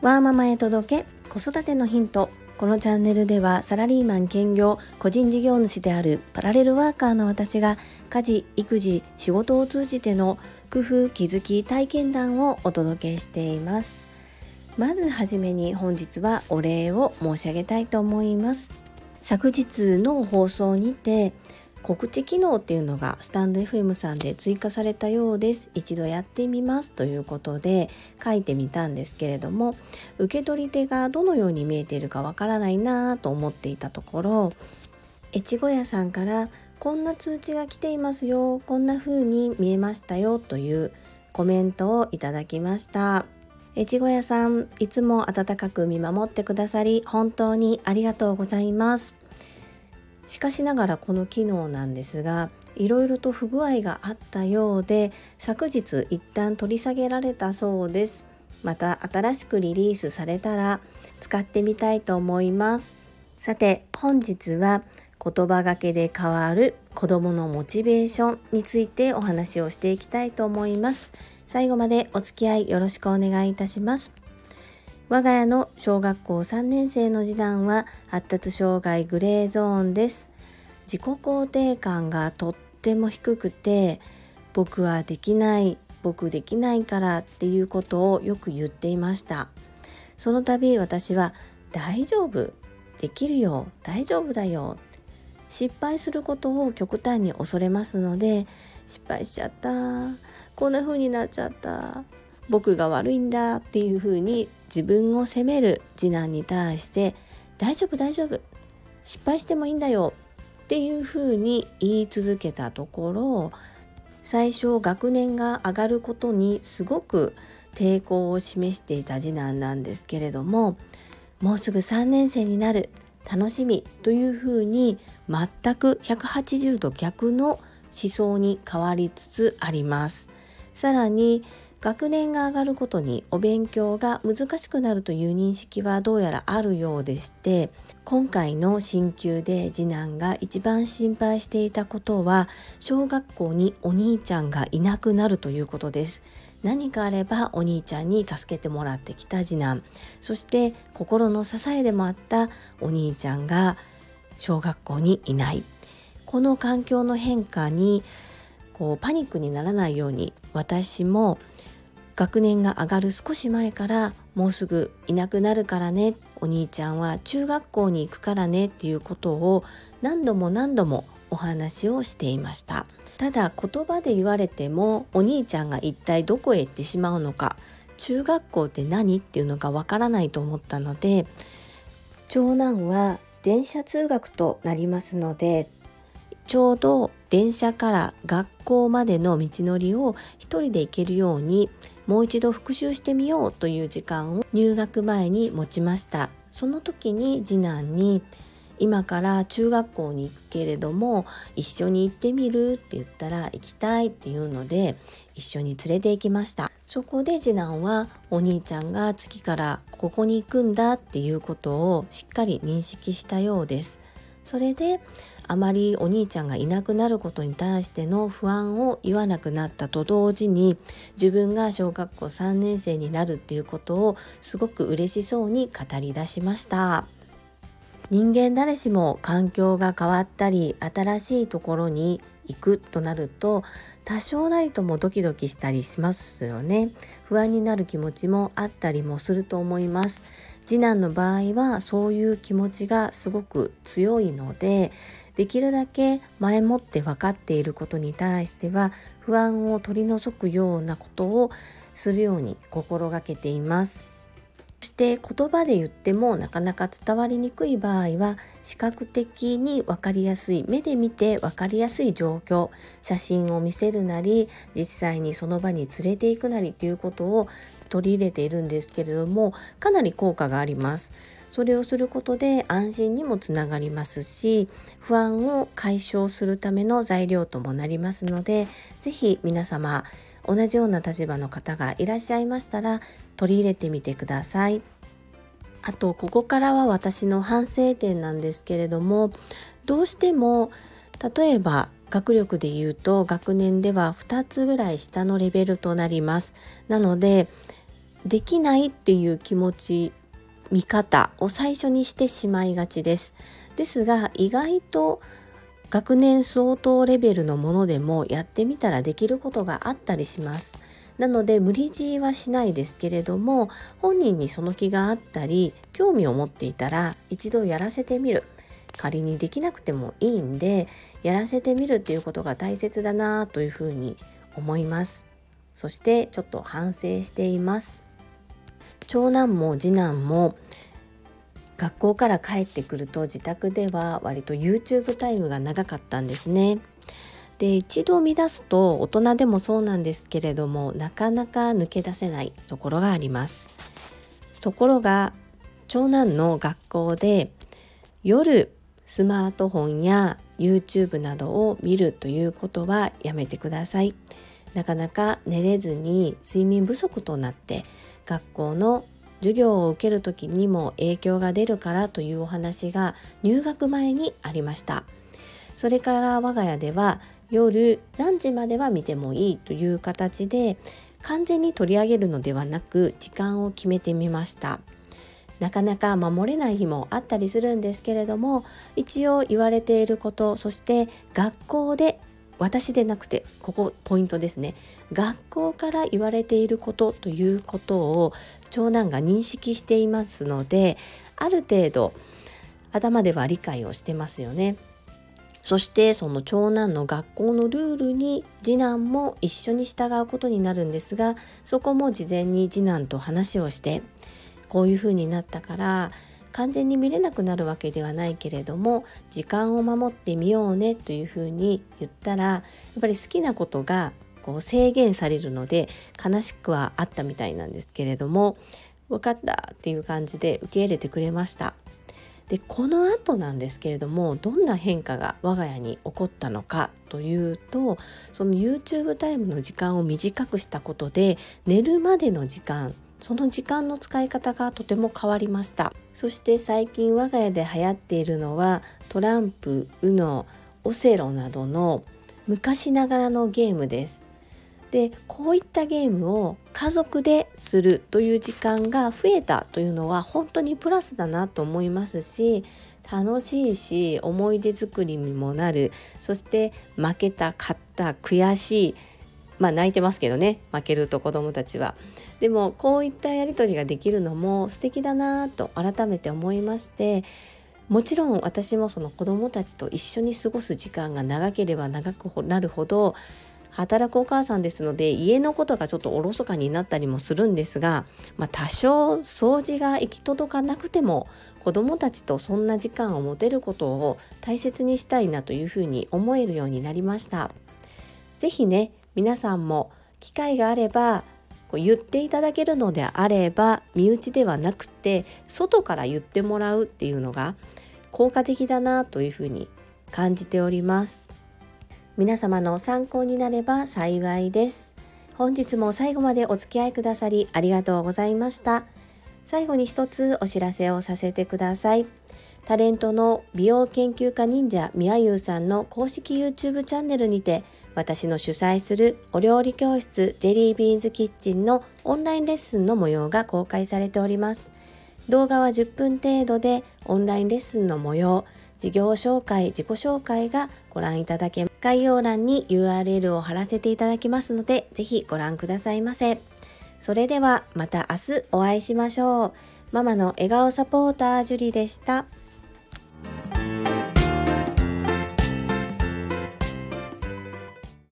ワーママへ届け子育てのヒント。このチャンネルではサラリーマン兼業個人事業主であるパラレルワーカーの私が家事育児仕事を通じての工夫気づき体験談をお届けしています。まずはじめに本日はお礼を申し上げたいと思います。昨日の放送にて告知機能っていうのがスタンド FM さんで追加されたようです。一度やってみますということで書いてみたんですけれども、受け取り手がどのように見えているかわからないなと思っていたところ、越後屋さんからこんな通知が来ていますよ、こんな風に見えましたよというコメントをいただきました。越後屋さん、いつも温かく見守ってくださり、本当にありがとうございます。しかしながらこの機能なんですがいろいろと不具合があったようで昨日一旦取り下げられたそうです。また新しくリリースされたら使ってみたいと思います。さて本日は言葉がけで変わる子供のモチベーションについてお話をしていきたいと思います。最後までお付き合いよろしくお願いいたします。我が家の小学校3年生の次男は発達障害グレーゾーンです。自己肯定感がとっても低くて僕はできない僕できないからっていうことをよく言っていましたその度私は大丈夫できるよ大丈夫だよ失敗することを極端に恐れますので失敗しちゃったこんな風になっちゃった僕が悪いんだっていうふうに自分を責める次男に対して大丈夫大丈夫。失敗してもいいんだよ。っていうふうに言い続けたところ最初学年が上がることにすごく抵抗を示していた次男なんですけれどももうすぐ3年生になる。楽しみというふうに全く180度逆の思想に変わりつつあります。さらに学年が上がることにお勉強が難しくなるという認識はどうやらあるようでして今回の進級で次男が一番心配していたことは小学校にお兄ちゃんがいなくなるということです。何かあればお兄ちゃんに助けてもらってきた次男。そして心の支えでもあったお兄ちゃんが小学校にいない。この環境の変化にこうパニックにならないように私も学年が上がる少し前からもうすぐいなくなるからね。お兄ちゃんは中学校に行くからねっていうことを何度も何度もお話をしていました。ただ言葉で言われてもお兄ちゃんが一体どこへ行ってしまうのか。中学校って何っていうのがわからないと思ったので長男は電車通学となりますのでちょうど電車から学校までの道のりを一人で行けるようにもう一度復習してみようという時間を入学前に持ちました。その時に次男に今から中学校に行くけれども一緒に行ってみるって言ったら行きたいっていうので一緒に連れて行きました。そこで次男はお兄ちゃんが月からここに行くんだっていうことをしっかり認識したようです。それであまりお兄ちゃんがいなくなることに対しての不安を言わなくなったと同時に自分が小学校3年生になるっていうことをすごく嬉しそうに語り出しました。人間誰しも環境が変わったり新しいところに行くとなると多少なりともドキドキしたりしますよね不安になる気持ちもあったりもすると思います次男の場合はそういう気持ちがすごく強いのでできるだけ前もって分かっていることに対しては不安を取り除くようなことをするように心がけています。そして言葉で言ってもなかなか伝わりにくい場合は視覚的に分かりやすい目で見て分かりやすい状況写真を見せるなり実際にその場に連れて行くなりということを取り入れているんですけれどもかなり効果があります。それをすることで安心にもつながりますし不安を解消するための材料ともなりますので是非皆様同じような立場の方がいらっしゃいましたら取り入れてみてください。あとここからは私の反省点なんですけれどもどうしても例えば学力で言うと学年では2つぐらい下のレベルとなります。なのでできないっていう気持ち見方を最初にしてしまいがちですですが意外と学年相当レベルのものでもやってみたらできることがあったりします。なので無理強いはしないですけれども本人にその気があったり興味を持っていたら一度やらせてみる。仮にできなくてもいいんでやらせてみるっていうことが大切だなというふうに思います。そしてちょっと反省しています。長男も次男も学校から帰ってくると自宅では割と YouTube タイムが長かったんですね。で一度乱すと大人でもそうなんですけれどもなかなか抜け出せないところがあります。ところが長男の学校で夜スマートフォンや YouTube などを見るということはやめてください。なかなか寝れずに睡眠不足となって学校の授業を受ける時にも影響が出るからというお話が入学前にありました。それから我が家では夜何時までは見てもいいという形で完全に取り上げるのではなく時間を決めてみました。なかなか守れない日もあったりするんですけれども一応言われていることそして学校で私でなくてここポイントですね。学校から言われていることということを長男が認識していますのである程度頭では理解をしてますよね。そしてその長男の学校のルールに次男も一緒に従うことになるんですがそこも事前に次男と話をしてこういう風になったから完全に見れなくなるわけではないけれども時間を守ってみようねというふうに言ったらやっぱり好きなことがこう制限されるので悲しくはあったみたいなんですけれども分かったっていう感じで受け入れてくれました。でこの後なんですけれどもどんな変化が我が家に起こったのかというとその YouTube タイムの時間を短くしたことで寝るまでの時間その時間の使い方がとても変わりました。そして最近我が家で流行っているのはトランプ、ウノ、オセロなどの昔ながらのゲームです。でこういったゲームを家族でするという時間が増えたというのは本当にプラスだなと思いますし楽しいし思い出作りにもなる。そして負けた勝った悔しい。まあ泣いてますけどね負けると子どもたちは。でもこういったやり取りができるのも素敵だなと改めて思いましてもちろん私もその子どもたちと一緒に過ごす時間が長ければ長くなるほど働くお母さんですので家のことがちょっとおろそかになったりもするんですが、まあ、多少掃除が行き届かなくても子どもたちとそんな時間を持てることを大切にしたいなというふうに思えるようになりました。是非ね皆さんも機会があればこう言っていただけるのであれば身内ではなくて外から言ってもらうっていうのが効果的だなというふうに感じております。皆様の参考になれば幸いです。本日も最後までお付き合いくださりありがとうございました。最後に一つお知らせをさせてください。タレントの美容研究家忍者みやゆうさんの公式 YouTube チャンネルにて私の主催するお料理教室ジェリービーンズキッチンのオンラインレッスンの模様が公開されております。動画は10分程度でオンラインレッスンの模様、事業紹介、自己紹介がご覧いただけ概要欄に URL を貼らせていただきますので、ぜひご覧くださいませ。それではまた明日お会いしましょう。ママの笑顔サポータージュリでした。Thank you.